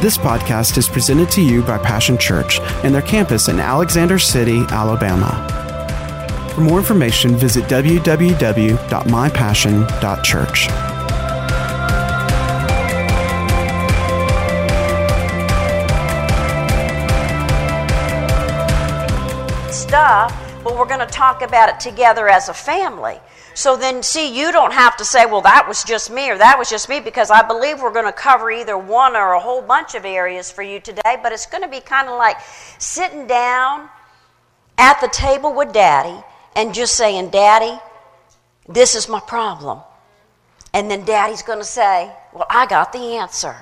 This podcast is presented to you by Passion Church and their campus in Alexander City, Alabama. For more information, visit www.mypassion.church. Stuff, but we're going to talk about it together as a family. So then, see, you don't have to say, well, that was just me or that was just me, because I believe we're going to cover either one or a whole bunch of areas for you today. But it's going to be kind of like sitting down at the table with Daddy and just saying, Daddy, this is my problem. And then Daddy's going to say, well, I got the answer.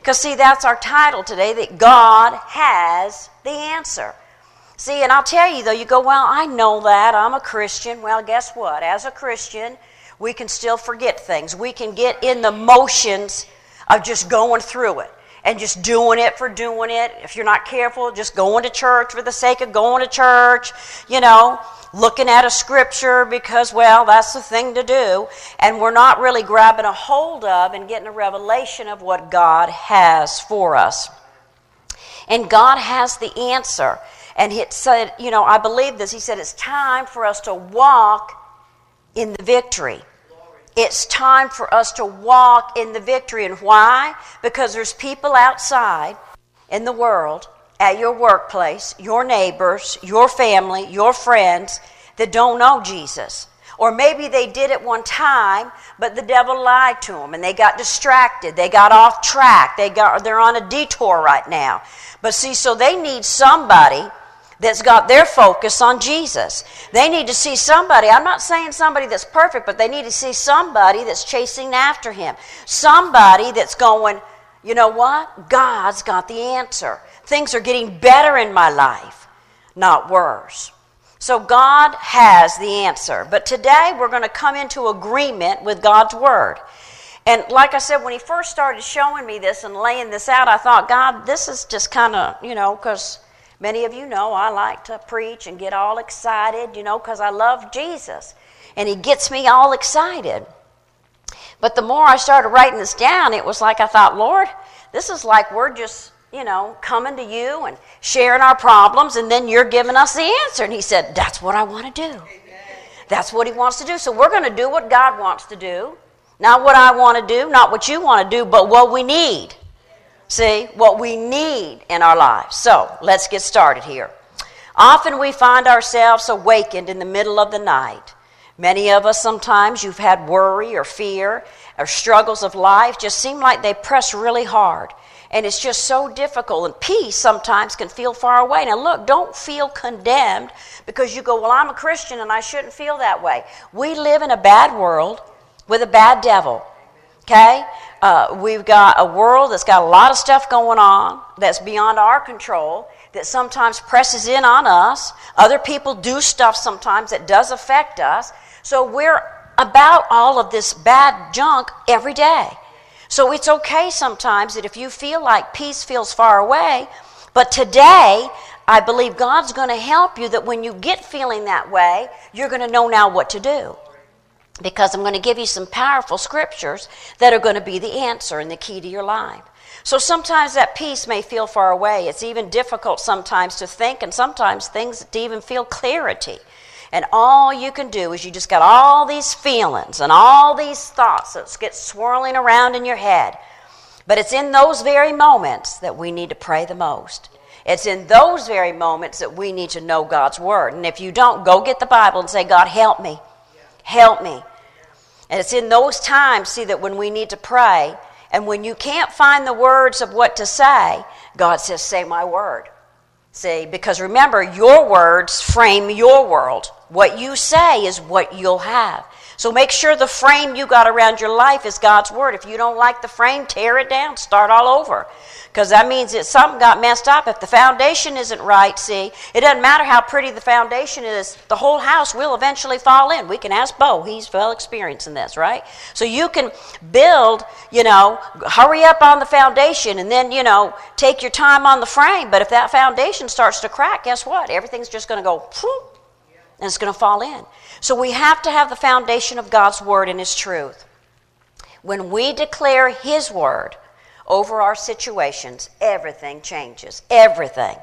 Because, see, that's our title today that God has the answer. See, and I'll tell you though, you go, well, I know that. I'm a Christian. Well, guess what? As a Christian, we can still forget things. We can get in the motions of just going through it and just doing it for doing it. If you're not careful, just going to church for the sake of going to church, you know, looking at a scripture because, well, that's the thing to do. And we're not really grabbing a hold of and getting a revelation of what God has for us. And God has the answer. And he said, you know, I believe this. He said, it's time for us to walk in the victory. It's time for us to walk in the victory. And why? Because there's people outside in the world, at your workplace, your neighbors, your family, your friends that don't know Jesus. Or maybe they did it one time, but the devil lied to them and they got distracted. They got off track. They got, they're on a detour right now. But see, so they need somebody that's got their focus on Jesus. They need to see somebody, I'm not saying somebody that's perfect, but they need to see somebody that's chasing after him. Somebody that's going, you know what? God's got the answer. Things are getting better in my life, not worse. So God has the answer. But today we're going to come into agreement with God's word. And like I said, when he first started showing me this and laying this out, I thought, God, this is just kind of, you know, because Many of you know I like to preach and get all excited, you know, because I love Jesus. And He gets me all excited. But the more I started writing this down, it was like I thought, Lord, this is like we're just, you know, coming to you and sharing our problems, and then you're giving us the answer. And He said, That's what I want to do. That's what He wants to do. So we're going to do what God wants to do. Not what I want to do, not what you want to do, but what we need. See, what we need in our lives. So let's get started here. Often we find ourselves awakened in the middle of the night. Many of us, sometimes, you've had worry or fear or struggles of life just seem like they press really hard. And it's just so difficult. And peace sometimes can feel far away. Now, look, don't feel condemned because you go, Well, I'm a Christian and I shouldn't feel that way. We live in a bad world with a bad devil. Okay? Uh, we've got a world that's got a lot of stuff going on that's beyond our control, that sometimes presses in on us. Other people do stuff sometimes that does affect us. So we're about all of this bad junk every day. So it's okay sometimes that if you feel like peace feels far away, but today, I believe God's going to help you that when you get feeling that way, you're going to know now what to do because I'm going to give you some powerful scriptures that are going to be the answer and the key to your life. So sometimes that peace may feel far away. It's even difficult sometimes to think, and sometimes things to even feel clarity. And all you can do is you just got all these feelings and all these thoughts that get swirling around in your head. But it's in those very moments that we need to pray the most. It's in those very moments that we need to know God's Word. And if you don't, go get the Bible and say, God, help me. Help me. And it's in those times, see, that when we need to pray, and when you can't find the words of what to say, God says, Say my word. See, because remember, your words frame your world. What you say is what you'll have. So make sure the frame you got around your life is God's word. If you don't like the frame, tear it down, start all over because that means that something got messed up. If the foundation isn't right, see, it doesn't matter how pretty the foundation is, the whole house will eventually fall in. We can ask Bo, he's well experienced in this, right? So you can build, you know, hurry up on the foundation and then, you know, take your time on the frame. But if that foundation starts to crack, guess what? Everything's just going to go, and it's going to fall in. So we have to have the foundation of God's word and His truth. When we declare His word, over our situations, everything changes. Everything.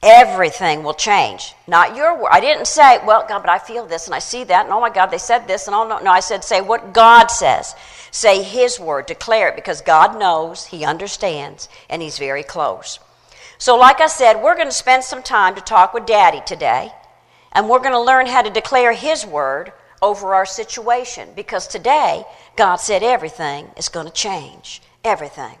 Everything will change. Not your word. I didn't say, well, God, but I feel this and I see that, and oh my God, they said this, and oh no. No, I said, say what God says. Say His word. Declare it because God knows, He understands, and He's very close. So, like I said, we're going to spend some time to talk with Daddy today, and we're going to learn how to declare His word over our situation because today God said everything is going to change. Everything.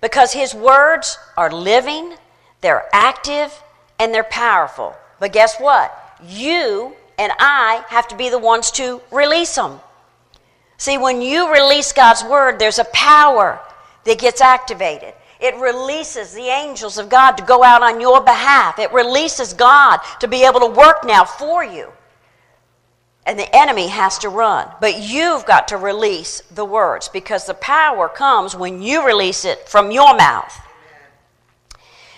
Because His words are living they're active and they're powerful. But guess what? You and I have to be the ones to release them. See, when you release God's word, there's a power that gets activated. It releases the angels of God to go out on your behalf. It releases God to be able to work now for you. And the enemy has to run. But you've got to release the words because the power comes when you release it from your mouth.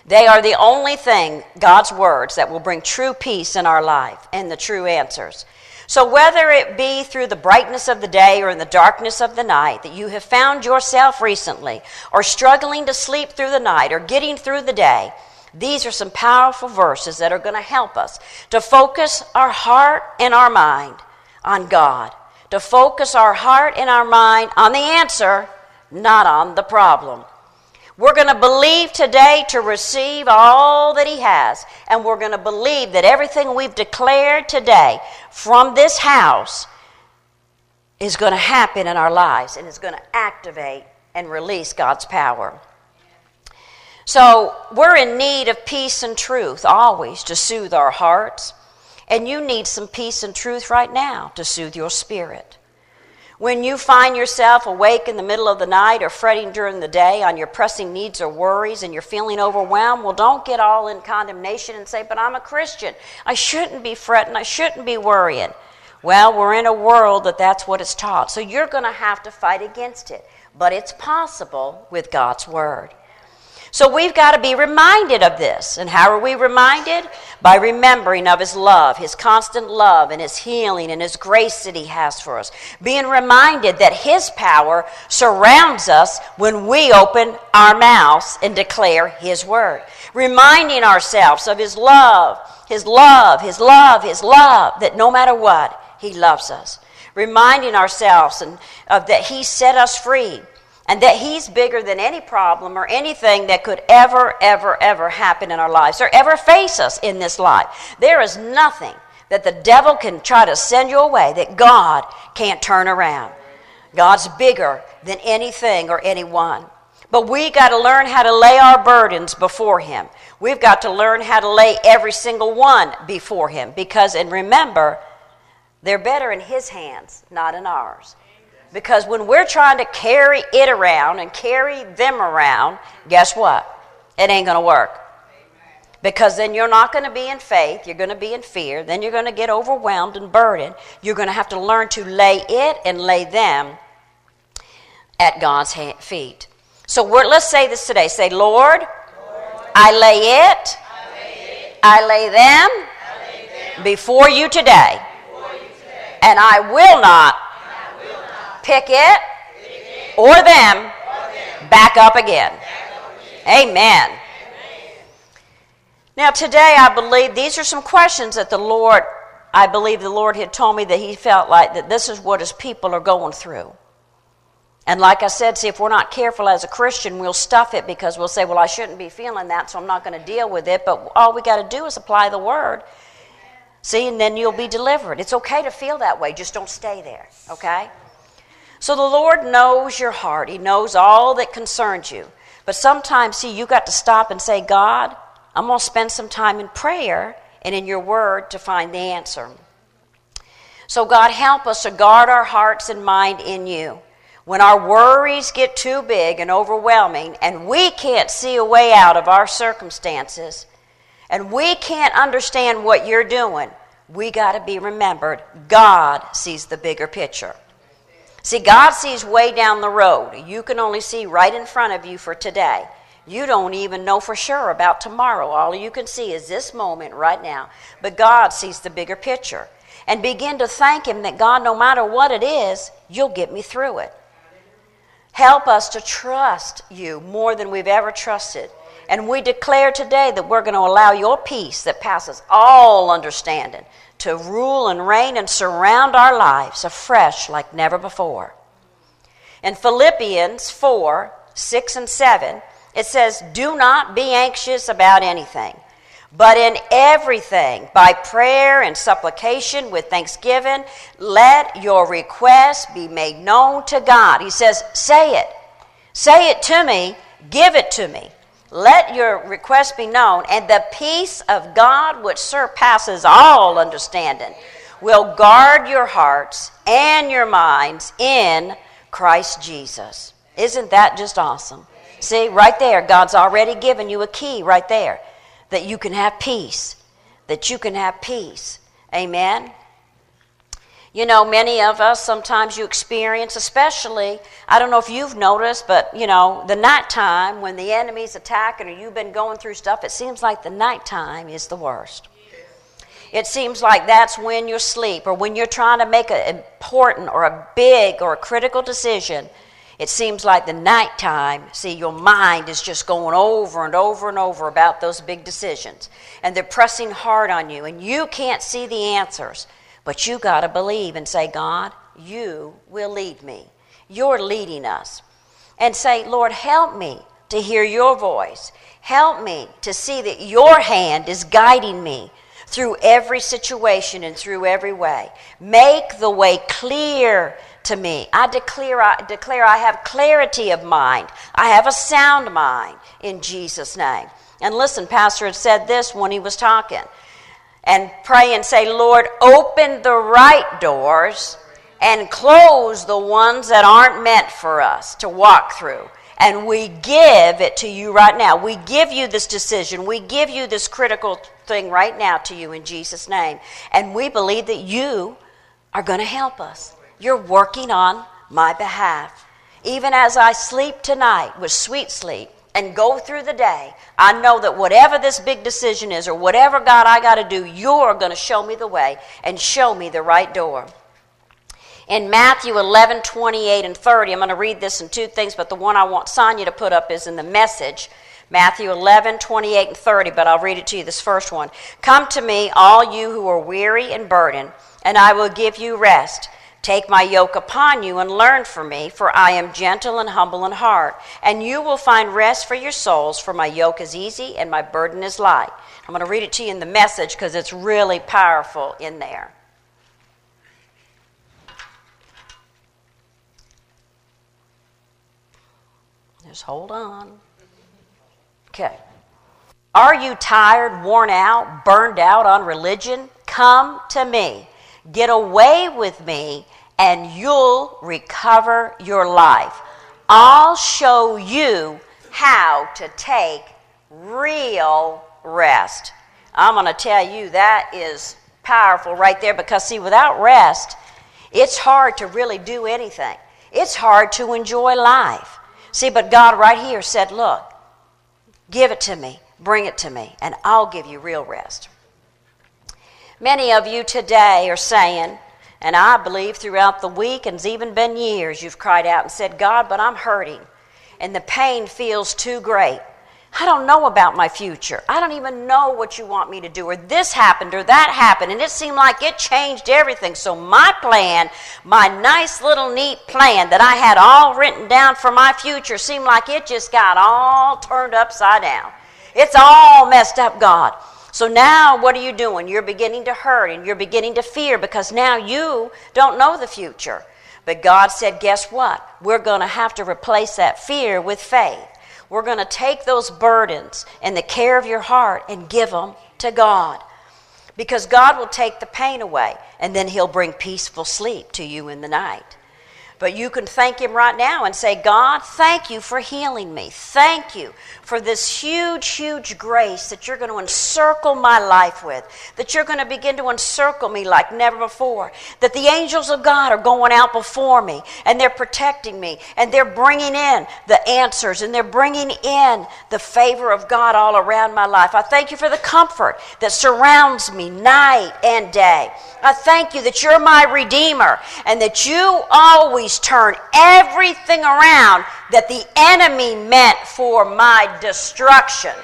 They are the only thing, God's words, that will bring true peace in our life and the true answers. So, whether it be through the brightness of the day or in the darkness of the night that you have found yourself recently, or struggling to sleep through the night, or getting through the day, these are some powerful verses that are going to help us to focus our heart and our mind on God, to focus our heart and our mind on the answer, not on the problem. We're going to believe today to receive all that He has. And we're going to believe that everything we've declared today from this house is going to happen in our lives and is going to activate and release God's power. So we're in need of peace and truth always to soothe our hearts. And you need some peace and truth right now to soothe your spirit. When you find yourself awake in the middle of the night or fretting during the day on your pressing needs or worries and you're feeling overwhelmed, well, don't get all in condemnation and say, But I'm a Christian. I shouldn't be fretting. I shouldn't be worrying. Well, we're in a world that that's what it's taught. So you're going to have to fight against it. But it's possible with God's Word. So we've got to be reminded of this. And how are we reminded? By remembering of His love, His constant love, and His healing, and His grace that He has for us. Being reminded that His power surrounds us when we open our mouths and declare His word. Reminding ourselves of His love, His love, His love, His love, that no matter what, He loves us. Reminding ourselves and, of that He set us free and that He's bigger than any problem or anything that could ever, ever, ever happen in our lives or ever face us in this life. There is nothing that the devil can try to send you away that God can't turn around. God's bigger than anything or anyone. But we got to learn how to lay our burdens before Him. We've got to learn how to lay every single one before Him because, and remember, they're better in His hands, not in ours. Because when we're trying to carry it around and carry them around, guess what? It ain't going to work. Because then you're not going to be in faith, you're going to be in fear, then you're going to get overwhelmed and burdened. You're going to have to learn to lay it and lay them at God's feet. So let's say this today. Say, Lord, Lord I, lay it, I lay it, I lay them, I lay them before, you today, before you today, and I will not pick it, or, them back up again. Amen. Now, today I believe these are some questions that the Lord, I believe the Lord had told me that He felt like that this is what His people are going through. And like I said, see, if we're not careful as a Christian, we'll stuff it because we'll say, well, I shouldn't be feeling that, so I'm not going to deal with it. But all we got to do is apply the word. See, and then you'll be delivered. It's okay to feel that way, just don't stay there, okay? So the Lord knows your heart, He knows all that concerns you. But sometimes, see, you got to stop and say, God, I'm going to spend some time in prayer and in your word to find the answer. So, God, help us to guard our hearts and mind in you. When our worries get too big and overwhelming, and we can't see a way out of our circumstances, and we can't understand what you're doing, we got to be remembered God sees the bigger picture. See, God sees way down the road. You can only see right in front of you for today. You don't even know for sure about tomorrow. All you can see is this moment right now. But God sees the bigger picture. And begin to thank Him that God, no matter what it is, you'll get me through it. Help us to trust you more than we've ever trusted. And we declare today that we're going to allow your peace that passes all understanding to rule and reign and surround our lives afresh like never before. In Philippians 4 6 and 7, it says, Do not be anxious about anything, but in everything, by prayer and supplication with thanksgiving, let your requests be made known to God. He says, Say it. Say it to me. Give it to me. Let your request be known, and the peace of God, which surpasses all understanding, will guard your hearts and your minds in Christ Jesus. Isn't that just awesome? See, right there, God's already given you a key right there that you can have peace. That you can have peace. Amen. You know, many of us, sometimes you experience, especially, I don't know if you've noticed, but, you know, the nighttime when the enemy's attacking or you've been going through stuff, it seems like the nighttime is the worst. It seems like that's when you're asleep or when you're trying to make an important or a big or a critical decision. It seems like the nighttime, see, your mind is just going over and over and over about those big decisions. And they're pressing hard on you, and you can't see the answers. But you got to believe and say, God, you will lead me. You're leading us. And say, Lord, help me to hear your voice. Help me to see that your hand is guiding me through every situation and through every way. Make the way clear to me. I declare, I declare I have clarity of mind. I have a sound mind in Jesus' name. And listen, Pastor had said this when he was talking and pray and say, Lord, open the right doors and close the ones that aren't meant for us to walk through. And we give it to you right now. We give you this decision. We give you this critical thing right now to you in Jesus' name. And we believe that you are going to help us. You're working on my behalf. Even as I sleep tonight with sweet sleep, and go through the day, I know that whatever this big decision is or whatever, God, I got to do, you're going to show me the way and show me the right door. In Matthew 11, 28, and 30, I'm going to read this in two things, but the one I want Sonia to put up is in the message. Matthew 11, 28, and 30, but I'll read it to you, this first one. Come to me, all you who are weary and burdened, and I will give you rest. Take my yoke upon you and learn from me, for I am gentle and humble in heart, and you will find rest for your souls, for my yoke is easy and my burden is light. I'm going to read it to you in the message because it's really powerful in there. Just hold on. Okay. Are you tired, worn out, burned out on religion? Come to me. Get away with me, and you'll recover your life. I'll show you how to take real rest. I'm going to tell you that is powerful right there because, see, without rest, it's hard to really do anything. It's hard to enjoy life. See, but God right here said, Look, give it to me, bring it to me, and I'll give you real rest. Many of you today are saying, and I believe throughout the week and it's even been years, you've cried out and said, God, but I'm hurting and the pain feels too great. I don't know about my future. I don't even know what you want me to do, or this happened, or that happened, and it seemed like it changed everything. So, my plan, my nice little neat plan that I had all written down for my future, seemed like it just got all turned upside down. It's all messed up, God. So now what are you doing? You're beginning to hurt and you're beginning to fear because now you don't know the future. But God said, guess what? We're going to have to replace that fear with faith. We're going to take those burdens and the care of your heart and give them to God. Because God will take the pain away and then He'll bring peaceful sleep to you in the night. But you can thank Him right now and say, God, thank you for healing me. Thank you for this huge, huge grace that you're going to encircle my life with, that you're going to begin to encircle me like never before, that the angels of God are going out before me and they're protecting me and they're bringing in the answers and they're bringing in the favor of God all around my life. I thank you for the comfort that surrounds me night and day. I thank you that you're my Redeemer and that you always turn everything around that the enemy meant for my destruction.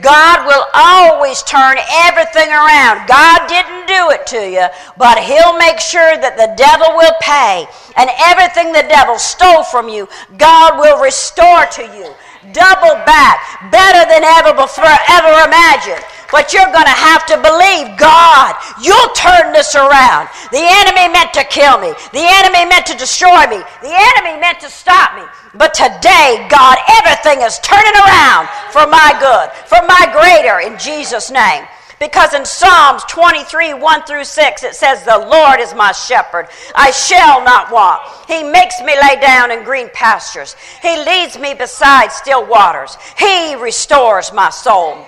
God will always turn everything around. God didn't do it to you, but He'll make sure that the devil will pay. And everything the devil stole from you, God will restore to you. Double back, better than ever before, ever imagined. But you're going to have to believe God, you'll turn this around. The enemy meant to kill me, the enemy meant to destroy me, the enemy meant to stop me. But today, God, everything is turning around for my good, for my greater, in Jesus' name. Because in Psalms 23, 1 through 6, it says, The Lord is my shepherd. I shall not want. He makes me lay down in green pastures. He leads me beside still waters. He restores my soul.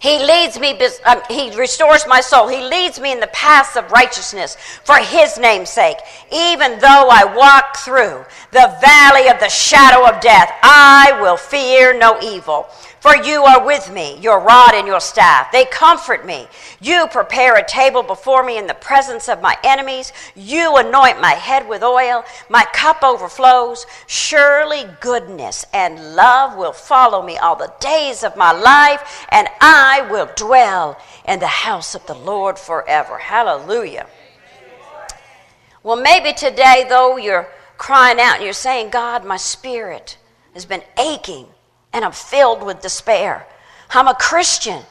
He leads me, um, he restores my soul. He leads me in the paths of righteousness for his name's sake. Even though I walk through the valley of the shadow of death, I will fear no evil. For you are with me, your rod and your staff. They comfort me. You prepare a table before me in the presence of my enemies. You anoint my head with oil. My cup overflows. Surely goodness and love will follow me all the days of my life, and I will dwell in the house of the Lord forever. Hallelujah. Well, maybe today, though, you're crying out and you're saying, God, my spirit has been aching and I'm filled with despair. I'm a Christian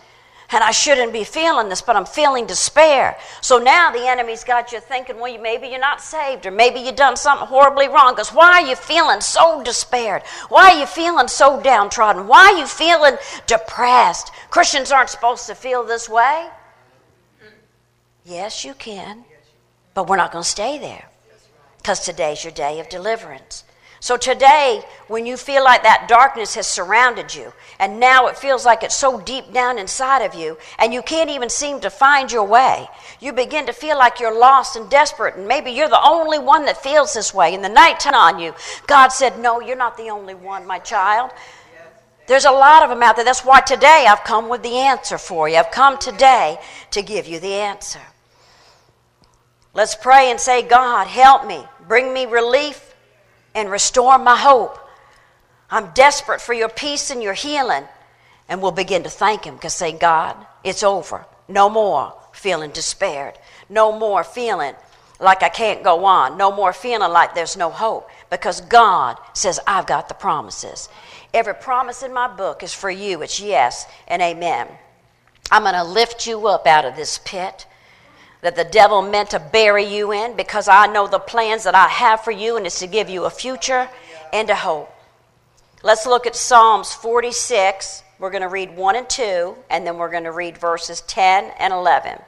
and I shouldn't be feeling this, but I'm feeling despair. So now the enemy's got you thinking, well, maybe you're not saved, or maybe you've done something horribly wrong. Because why are you feeling so despaired? Why are you feeling so downtrodden? Why are you feeling depressed? Christians aren't supposed to feel this way. Yes, you can, but we're not going to stay there because today's your day of deliverance. So today, when you feel like that darkness has surrounded you, and now it feels like it's so deep down inside of you, and you can't even seem to find your way, you begin to feel like you're lost and desperate, and maybe you're the only one that feels this way. In the night on you, God said, No, you're not the only one, my child. There's a lot of them out there. That's why today I've come with the answer for you. I've come today to give you the answer. Let's pray and say, God, help me. Bring me relief and restore my hope. I'm desperate for your peace and your healing. And we'll begin to thank Him because say, God, it's over. No more feeling despaired. No more feeling like I can't go on. No more feeling like there's no hope because God says, I've got the promises. Every promise in my book is for you. It's yes and amen. I'm going to lift you up out of this pit that the devil meant to bury you in because I know the plans that I have for you and it's to give you a future and a hope. Let's look at Psalms 46. We're going to read 1 and 2, and then we're going to read verses 10 and 11.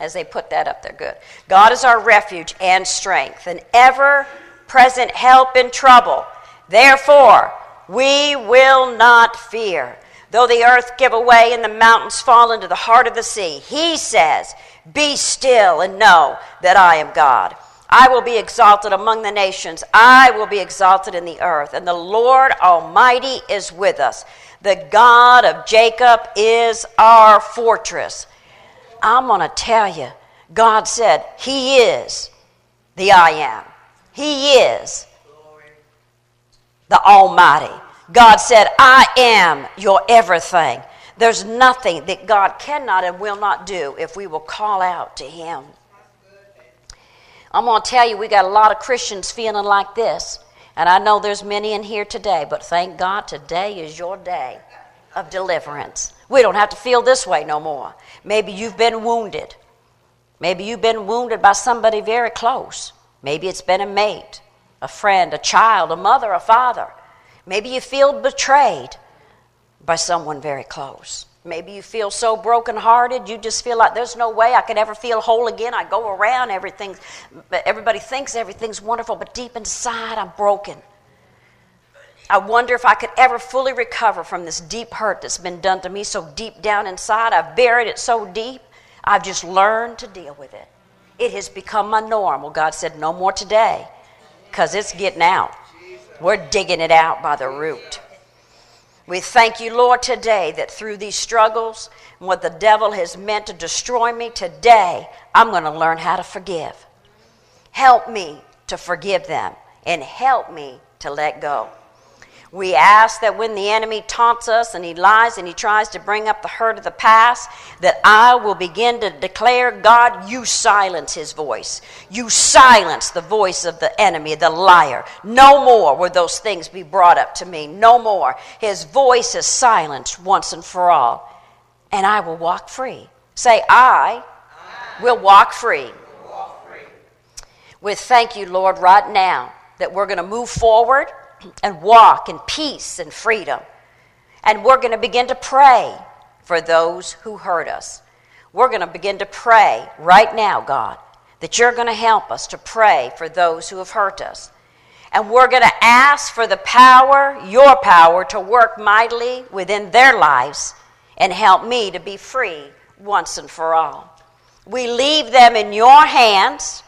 As they put that up there, good. God is our refuge and strength, an ever present help in trouble. Therefore, we will not fear. Though the earth give away and the mountains fall into the heart of the sea, he says, be still and know that I am God. I will be exalted among the nations. I will be exalted in the earth. And the Lord Almighty is with us. The God of Jacob is our fortress. I'm going to tell you, God said, He is the I am. He is the Almighty. God said, I am your everything. There's nothing that God cannot and will not do if we will call out to Him. I'm going to tell you, we got a lot of Christians feeling like this. And I know there's many in here today, but thank God today is your day of deliverance. We don't have to feel this way no more. Maybe you've been wounded. Maybe you've been wounded by somebody very close. Maybe it's been a mate, a friend, a child, a mother, a father. Maybe you feel betrayed by someone very close. Maybe you feel so brokenhearted, you just feel like there's no way I could ever feel whole again. I go around, everything, everybody thinks everything's wonderful, but deep inside, I'm broken. I wonder if I could ever fully recover from this deep hurt that's been done to me so deep down inside. I've buried it so deep, I've just learned to deal with it. It has become my norm. Well, God said, no more today, because it's getting out. We're digging it out by the root. We thank you, Lord, today that through these struggles and what the devil has meant to destroy me, today I'm going to learn how to forgive. Help me to forgive them and help me to let go. We ask that when the enemy taunts us and he lies and he tries to bring up the hurt of the past, that I will begin to declare, God, you silence his voice. You silence the voice of the enemy, the liar. No more will those things be brought up to me. No more. His voice is silenced once and for all. And I will walk free. Say, I, I will walk free. walk free. With thank you, Lord, right now that we're going to move forward and walk in peace and freedom. And we're going to begin to pray for those who hurt us. We're going to begin to pray right now, God, that you're going to help us to pray for those who have hurt us. And we're going to ask for the power, your power, to work mightily within their lives and help me to be free once and for all. We leave them in your hands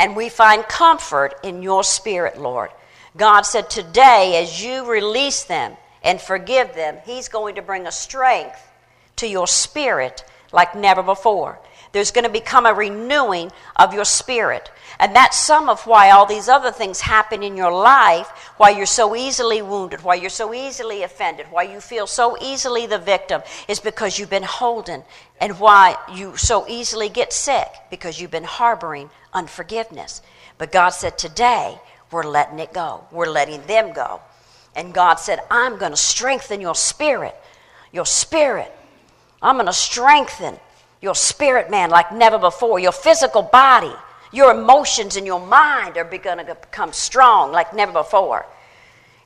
and we find comfort in your spirit, Lord. God said, Today, as you release them and forgive them, He's going to bring a strength to your spirit like never before. There's going to become a renewing of your spirit. And that's some of why all these other things happen in your life, why you're so easily wounded, why you're so easily offended, why you feel so easily the victim, is because you've been holding, and why you so easily get sick, because you've been harboring unforgiveness. But God said, Today, we're letting it go. We're letting them go. And God said, I'm going to strengthen your spirit. Your spirit. I'm going to strengthen your spirit, man, like never before. Your physical body, your emotions, and your mind are going to become strong like never before.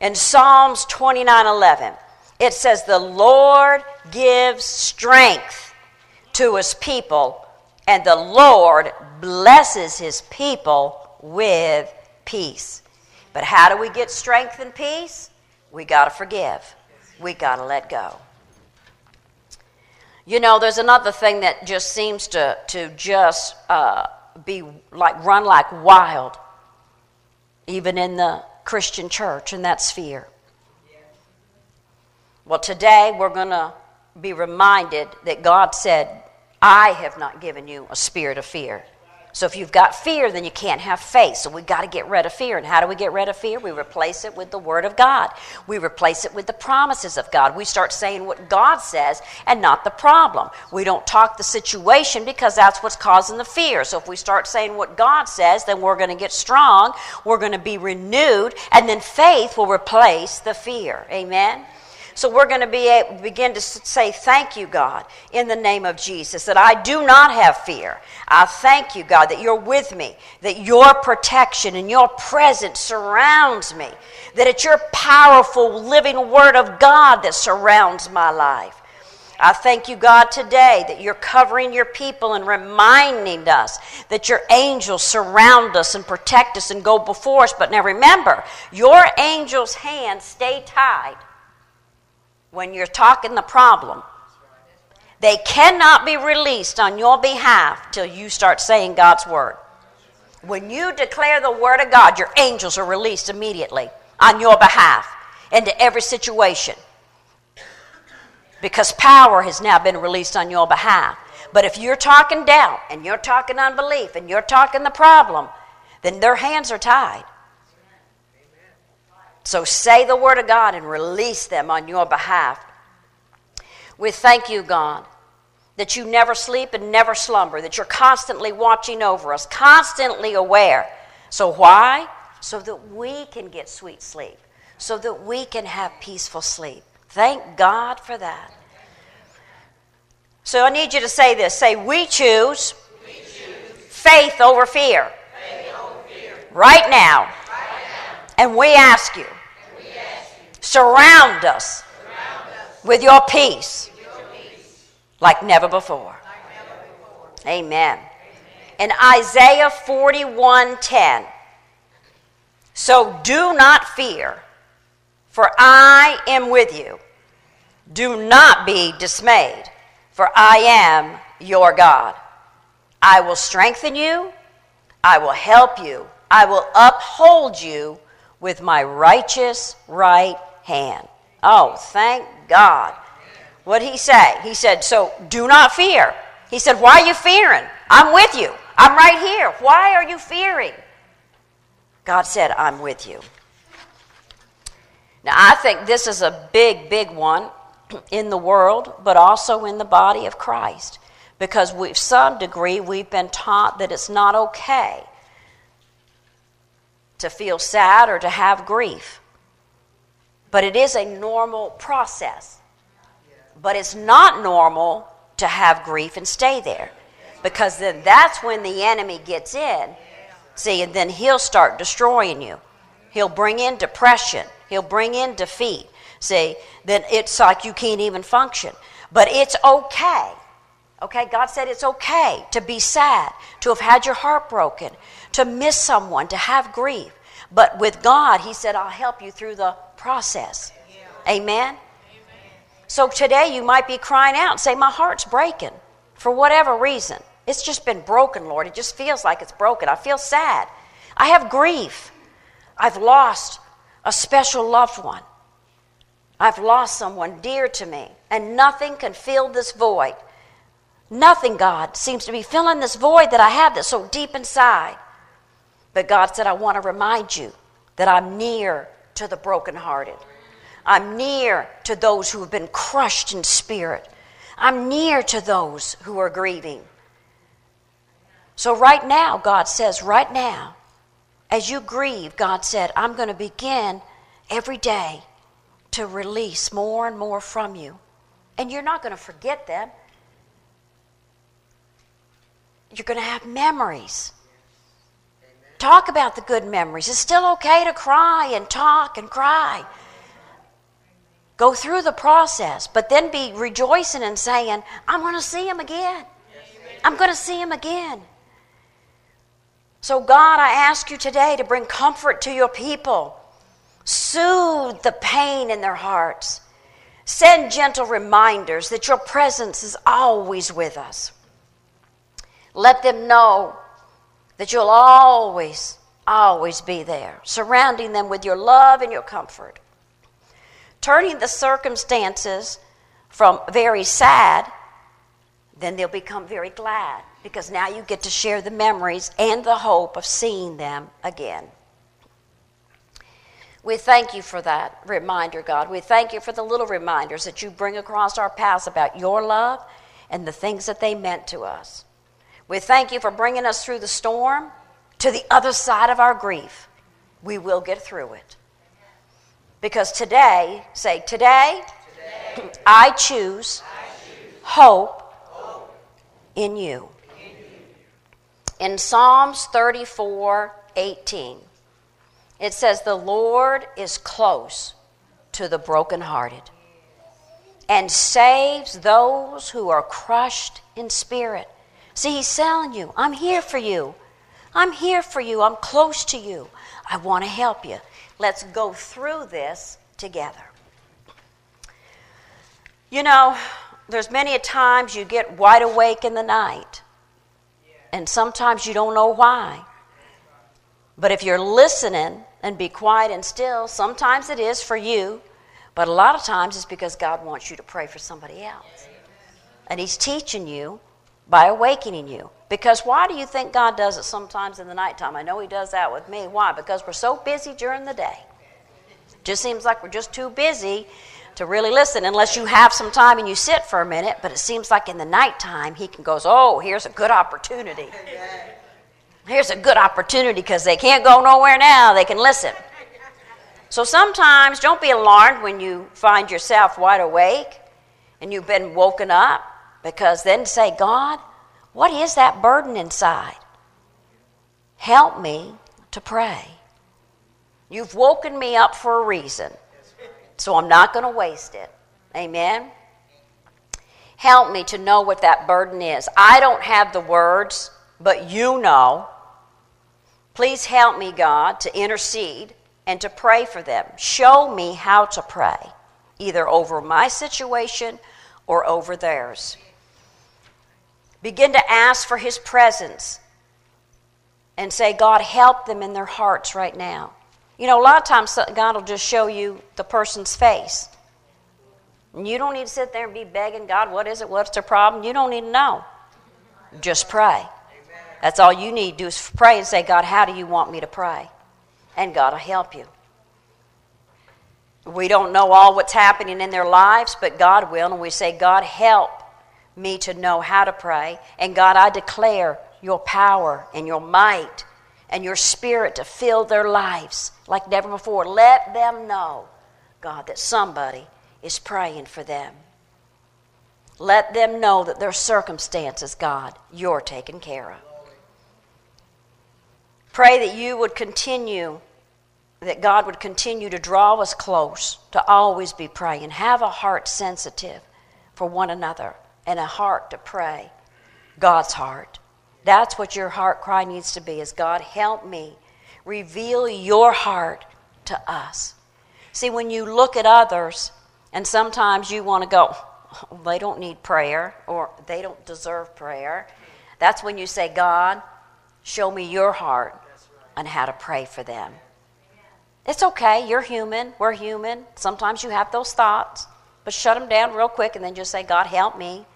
In Psalms 29 11, it says, The Lord gives strength to his people, and the Lord blesses his people with peace. But how do we get strength and peace? We got to forgive. We got to let go. You know, there's another thing that just seems to, to just uh, be like run like wild, even in the Christian church, and that's fear. Well, today we're going to be reminded that God said, I have not given you a spirit of fear, so if you've got fear, then you can't have faith. So we've got to get rid of fear. And how do we get rid of fear? We replace it with the Word of God. We replace it with the promises of God. We start saying what God says and not the problem. We don't talk the situation because that's what's causing the fear. So if we start saying what God says, then we're going to get strong, we're going to be renewed, and then faith will replace the fear. Amen? So we're going to be able, begin to say, Thank you, God, in the name of Jesus, that I do not have fear. I thank you, God, that you're with me, that your protection and your presence surrounds me, that it's your powerful living word of God that surrounds my life. I thank you, God, today that you're covering your people and reminding us that your angels surround us and protect us and go before us. But now remember, your angels' hands stay tied when you're talking the problem. They cannot be released on your behalf till you start saying God's word. When you declare the word of God, your angels are released immediately on your behalf into every situation. Because power has now been released on your behalf. But if you're talking doubt and you're talking unbelief and you're talking the problem, then their hands are tied. So say the word of God and release them on your behalf. We thank you, God, that you never sleep and never slumber, that you're constantly watching over us, constantly aware. So why? So that we can get sweet sleep, so that we can have peaceful sleep. Thank God for that. So I need you to say this. Say, we choose, we choose. Faith, over faith over fear. Right now. And we ask you, surround us, with, your peace, like never before. Amen. In Isaiah 41:10, so do not fear, for I am with you. Do not be dismayed, for I am your God. I will strengthen you, I will help you, I will uphold you with my righteous right hand. Oh, thank God. What did he say? He said, So do not fear. He said, Why are you fearing? I'm with you. I'm right here. Why are you fearing? God said, I'm with you. Now, I think this is a big, big one in the world, but also in the body of Christ. Because we, some degree, we've been taught that it's not okay to feel sad or to have grief. But it is a normal process. But it's not normal to have grief and stay there. Because then that's when the enemy gets in. See, and then he'll start destroying you. He'll bring in depression. He'll bring in defeat. See, then it's like you can't even function. But it's okay. Okay, God said it's okay to be sad, to have had your heart broken, to miss someone, to have grief. But with God, He said, I'll help you through the process. Amen? So today you might be crying out and say, My heart's breaking for whatever reason. It's just been broken, Lord. It just feels like it's broken. I feel sad. I have grief. I've lost a special loved one. I've lost someone dear to me, and nothing can fill this void. Nothing, God, seems to be filling this void that I have that's so deep inside. But God said, I want to remind you that I'm near to the brokenhearted. I'm near to those who have been crushed in spirit. I'm near to those who are grieving. So, right now, God says, right now, as you grieve, God said, I'm going to begin every day to release more and more from you. And you're not going to forget them. You're going to have memories. Talk about the good memories. It's still okay to cry and talk and cry. Go through the process, but then be rejoicing and saying, I'm going to see him again. I'm going to see him again. So, God, I ask you today to bring comfort to your people, soothe the pain in their hearts, send gentle reminders that your presence is always with us. Let them know that you'll always, always be there, surrounding them with your love and your comfort. Turning the circumstances from very sad, then they'll become very glad because now you get to share the memories and the hope of seeing them again. We thank you for that reminder, God. We thank you for the little reminders that you bring across our paths about your love and the things that they meant to us. We thank you for bringing us through the storm to the other side of our grief. We will get through it. Because today, say, today, today I, choose I choose hope, hope in, you. in you. In Psalms 34 18, it says, The Lord is close to the brokenhearted and saves those who are crushed in spirit. See, he's telling you, I'm here for you. I'm here for you. I'm close to you. I want to help you. Let's go through this together. You know, there's many a times you get wide awake in the night, and sometimes you don't know why. But if you're listening and be quiet and still, sometimes it is for you, but a lot of times it's because God wants you to pray for somebody else. And He's teaching you by awakening you. Because why do you think God does it sometimes in the nighttime? I know He does that with me. Why? Because we're so busy during the day. Just seems like we're just too busy to really listen unless you have some time and you sit for a minute. But it seems like in the nighttime, He can goes, oh, here's a good opportunity. Here's a good opportunity because they can't go nowhere now. They can listen. So sometimes don't be alarmed when you find yourself wide awake and you've been woken up because then say, God, what is that burden inside? Help me to pray. You've woken me up for a reason, so I'm not going to waste it. Amen? Help me to know what that burden is. I don't have the words, but you know. Please help me, God, to intercede and to pray for them. Show me how to pray, either over my situation or over theirs. Begin to ask for His presence and say, God, help them in their hearts right now. You know, a lot of times God will just show you the person's face. And you don't need to sit there and be begging God, what is it? What's their problem? You don't need to know. Just pray. That's all you need to do is pray and say, God, how do you want me to pray? And God will help you. We don't know all what's happening in their lives, but God will. And we say, God, help me to know how to pray. And God, I declare your power and your might and your spirit to fill their lives like never before. Let them know, God, that somebody is praying for them. Let them know that their circumstances, God, you're taking care of. Pray that you would continue, that God would continue to draw us close, to always be praying. Have a heart sensitive for one another and a heart to pray God's heart. That's what your heart cry needs to be is God help me reveal your heart to us. See when you look at others and sometimes you want to go they don't need prayer or they don't deserve prayer. That's when you say God show me your heart on how to pray for them. It's okay. You're human. We're human. Sometimes you have those thoughts, but shut them down real quick and then just say, God, help me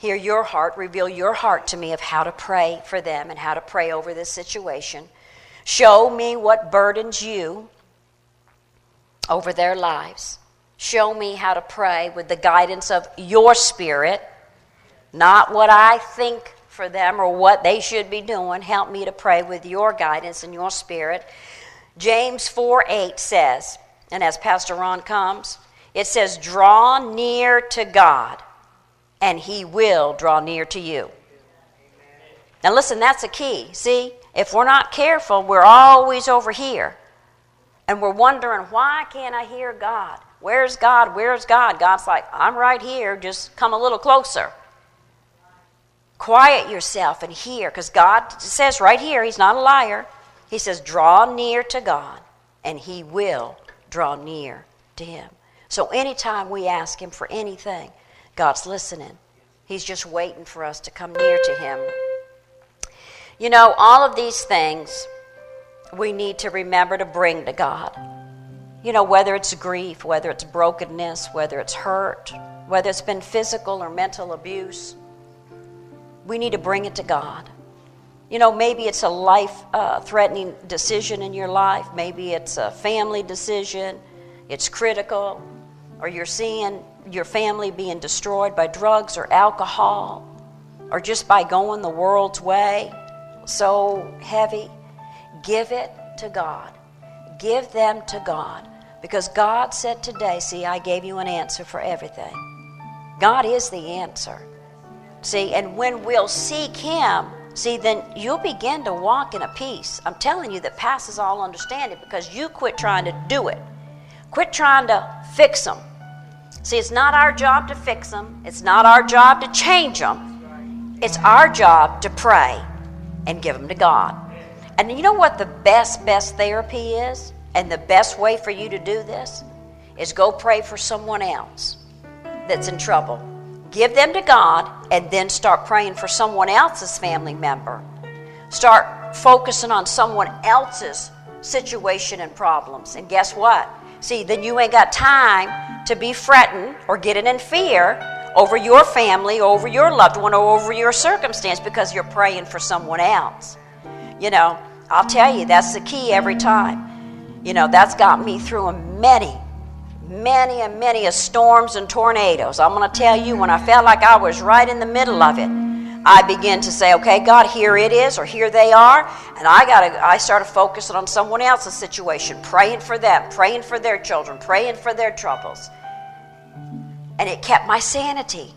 hear your heart, reveal your heart to me of how to pray for them and how to pray over this situation. Show me what burdens you over their lives. Show me how to pray with the guidance of your spirit, not what I think for them or what they should be doing. Help me to pray with your guidance and your spirit. James 4 8 says, and as Pastor Ron comes, it says, Draw near to God and he will draw near to you. Now, listen, that's a key. See, if we're not careful, we're always over here. And we're wondering, why can't I hear God? Where's God? Where's God? God's like, I'm right here. Just come a little closer. Quiet yourself and hear, because God says right here, He's not a liar. He says, draw near to God, and He will draw near to Him. So, anytime we ask Him for anything, God's listening. He's just waiting for us to come near to Him. You know, all of these things we need to remember to bring to God. You know, whether it's grief, whether it's brokenness, whether it's hurt, whether it's been physical or mental abuse, we need to bring it to God. You know, maybe it's a life uh, threatening decision in your life, maybe it's a family decision, it's critical, or you're seeing your family being destroyed by drugs or alcohol or just by going the world's way so heavy, give it to God. Give them to God. Because God said today, see, I gave you an answer for everything. God is the answer. See, and when we'll seek Him, see, then you'll begin to walk in a peace. I'm telling you that passes all understanding because you quit trying to do it. Quit trying to fix them. See, it's not our job to fix them, it's not our job to change them. It's our job to pray and give them to God. And you know what the best, best therapy is? And the best way for you to do this is go pray for someone else that's in trouble. Give them to God and then start praying for someone else's family member. Start focusing on someone else's situation and problems. And guess what? See, then you ain't got time to be fretting or getting in fear over your family, over your loved one, or over your circumstance because you're praying for someone else. You know, I'll tell you, that's the key every time. You know, that's got me through a many, many and many a storms and tornadoes. I'm going to tell you, when I felt like I was right in the middle of it, I begin to say, okay, God, here it is, or here they are, and I gotta I started focusing on someone else's situation, praying for them, praying for their children, praying for their troubles. And it kept my sanity.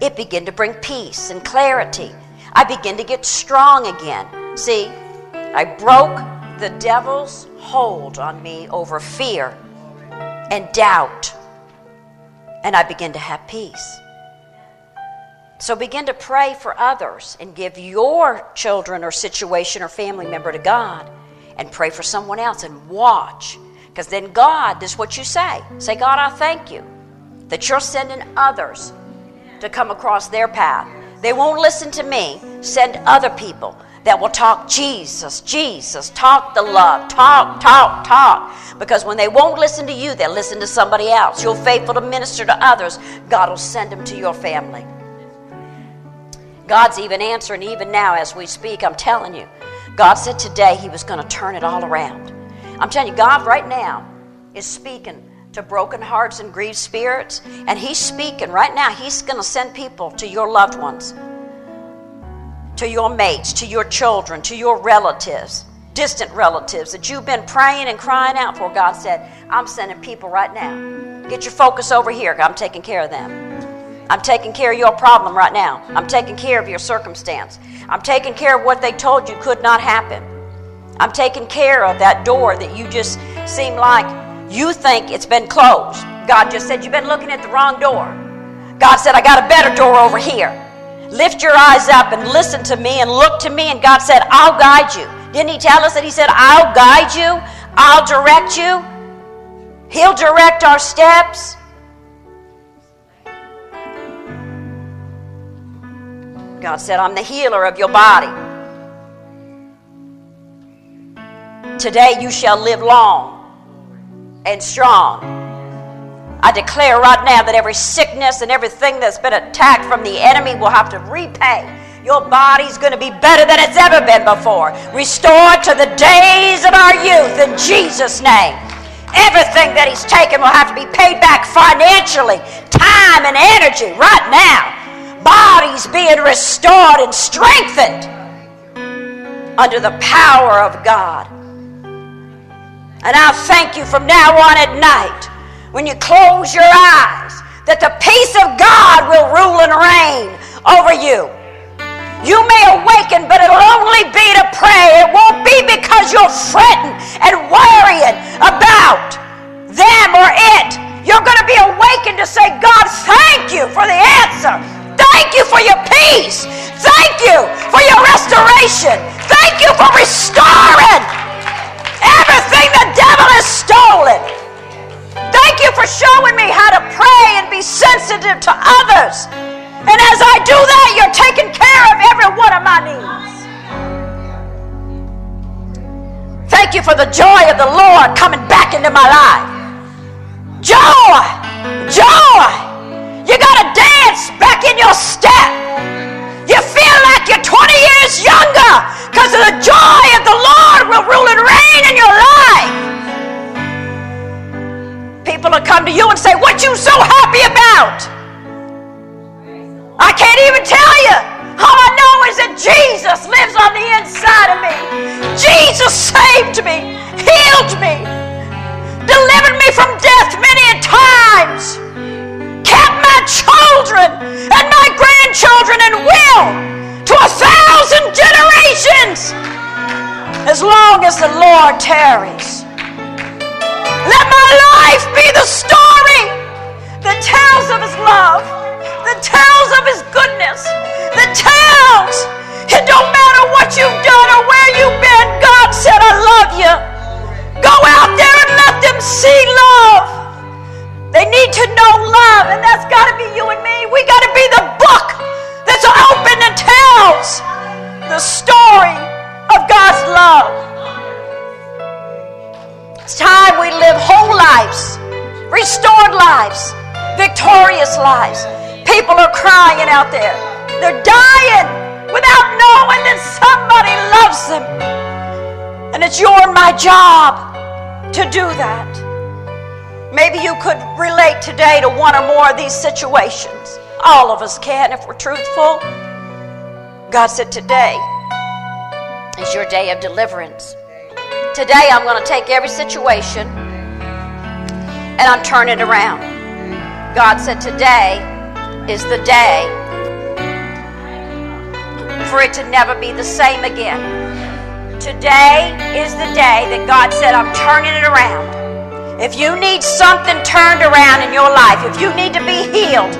It began to bring peace and clarity. I began to get strong again. See, I broke the devil's hold on me over fear and doubt. And I began to have peace. So begin to pray for others and give your children or situation or family member to God and pray for someone else and watch. Because then God, this is what you say. Say, God, I thank you that you're sending others to come across their path. They won't listen to me. Send other people that will talk Jesus, Jesus, talk the love, talk, talk, talk. Because when they won't listen to you, they'll listen to somebody else. You're faithful to minister to others, God will send them to your family. God's even answering, even now as we speak. I'm telling you. God said today He was going to turn it all around. I'm telling you, God right now is speaking to broken hearts and grieved spirits, and He's speaking right now. He's going to send people to your loved ones, to your mates, to your children, to your relatives, distant relatives that you've been praying and crying out for. God said, I'm sending people right now. Get your focus over here. I'm taking care of them. I'm taking care of your problem right now. I'm taking care of your circumstance. I'm taking care of what they told you could not happen. I'm taking care of that door that you just seem like you think it's been closed. God just said, You've been looking at the wrong door. God said, I got a better door over here. Lift your eyes up and listen to me and look to me. And God said, I'll guide you. Didn't He tell us that He said, I'll guide you, I'll direct you? He'll direct our steps. God said, I'm the healer of your body. Today you shall live long and strong. I declare right now that every sickness and everything that's been attacked from the enemy will have to repay. Your body's going to be better than it's ever been before. Restored to the days of our youth in Jesus' name. Everything that he's taken will have to be paid back financially, time and energy right now bodies being restored and strengthened under the power of God. And I thank you from now on at night, when you close your eyes, that the peace of God will rule and reign over you. You may awaken, but it'll only be to pray. It won't be because you're fretting and worrying about them or it. You're going to be awakened to say, God, thank you for the answer. Thank you for your peace. Thank you for your restoration. Thank you for restoring everything the devil has stolen. Thank you for showing me how to pray and be sensitive to others. And as I do that, you're taking care of every one of my needs. Thank you for the joy of the Lord coming back into my life. Joy! Joy! You got to dance back in your step. You feel like you're 20 years younger because of the joy of the Lord will rule and reign in your life. People will come to you and say, What you so happy about? I can't even tell you. All I know is that Jesus lives on the inside of me. Jesus saved me, healed me, delivered me from death many a times children and my grandchildren and will to a thousand generations as long as the Lord tarries. Let my life be the story that tells of His love, that tells of His goodness, that tells it don't matter what you've done or where you've been, God said, I love you. Go out there and let them see love. They need to know love, and that's got to be you and me. We got to be the book that's open and tells the story of God's love. It's time we live whole lives, restored lives, victorious lives. People are crying out there. They're dying without knowing that somebody loves them. And it's your and my job to do that. Maybe you could relate today to one or more of these situations. All of us can if we're truthful. God said, Today is your day of deliverance. Today I'm going to take every situation and I'm turning it around. God said, Today is the day for it to never be the same again. Today is the day that God said, I'm turning it around. If you need something turned around in your life, if you need to be healed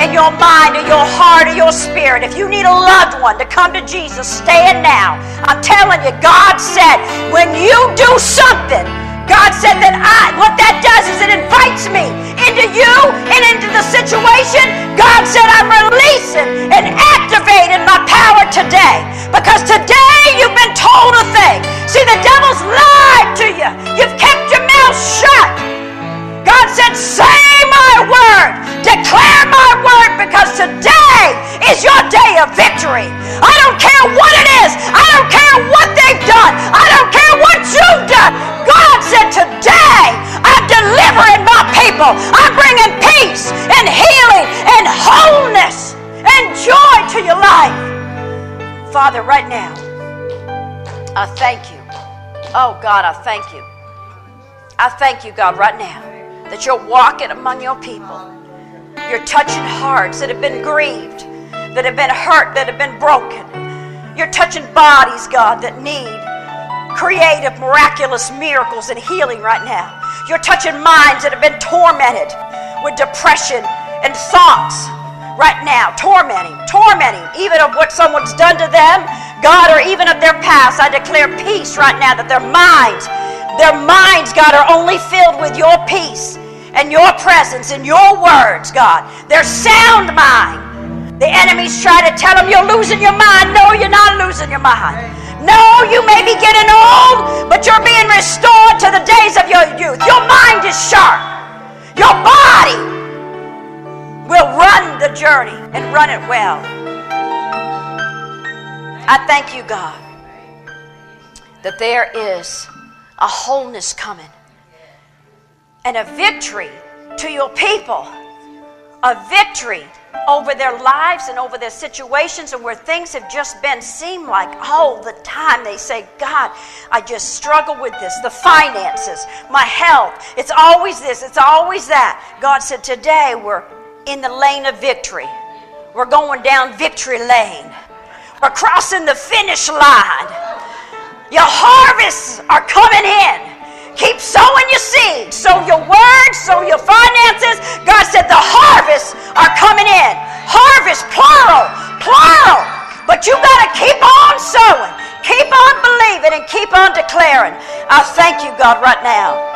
in your mind or your heart or your spirit, if you need a loved one to come to Jesus, stand now. I'm telling you, God said, when you do something, God said that I, what that does is it invites me into you and into the situation. God said, I'm releasing and activating my power today. Because today is your day of victory. I don't care what it is. I don't care what they've done. I don't care what you've done. God said, Today I'm delivering my people. I'm bringing peace and healing and wholeness and joy to your life. Father, right now, I thank you. Oh, God, I thank you. I thank you, God, right now that you're walking among your people. You're touching hearts that have been grieved that have been hurt, that have been broken. You're touching bodies, God, that need creative, miraculous miracles and healing right now. You're touching minds that have been tormented with depression and thoughts right now, tormenting, tormenting, even of what someone's done to them, God, or even of their past. I declare peace right now that their minds, their minds, God, are only filled with your peace and your presence and your words, God. Their sound mind. The enemies try to tell them you're losing your mind. No, you're not losing your mind. No, you may be getting old, but you're being restored to the days of your youth. Your mind is sharp. Your body will run the journey and run it well. I thank you, God, that there is a wholeness coming and a victory to your people, a victory over their lives and over their situations and where things have just been seem like all the time. They say god i just struggle with this the finances my health. It's always this it's always that. God said today we're in the lane of victory. We're going down victory lane. We're crossing the finish line. Your harvests are coming in Keep sowing your seed. Sow your words, sow your finances. God said the harvests are coming in. Harvest, plural, plural. But you got to keep on sowing, keep on believing, and keep on declaring. I thank you, God, right now.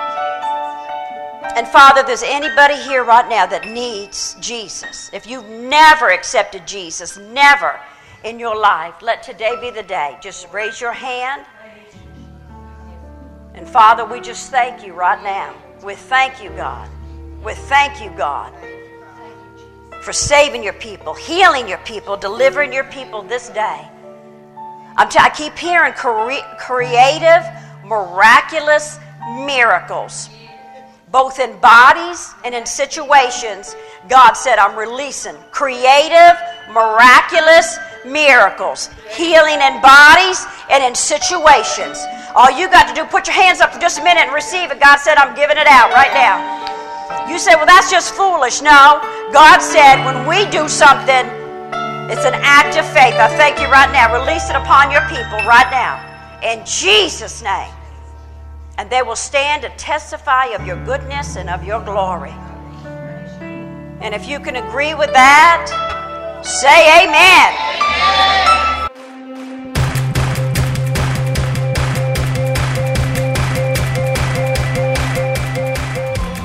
And Father, there's anybody here right now that needs Jesus. If you've never accepted Jesus, never in your life, let today be the day. Just raise your hand. And Father, we just thank you right now. We thank you, God. We thank you, God, for saving your people, healing your people, delivering your people this day. I'm t- I keep hearing cre- creative, miraculous miracles, both in bodies and in situations. God said, I'm releasing creative, miraculous miracles, healing in bodies and in situations. All you got to do, put your hands up for just a minute and receive it. God said, I'm giving it out right now. You say, well, that's just foolish. No, God said, when we do something, it's an act of faith. I thank you right now. Release it upon your people right now. In Jesus' name. And they will stand to testify of your goodness and of your glory. And if you can agree with that, say amen.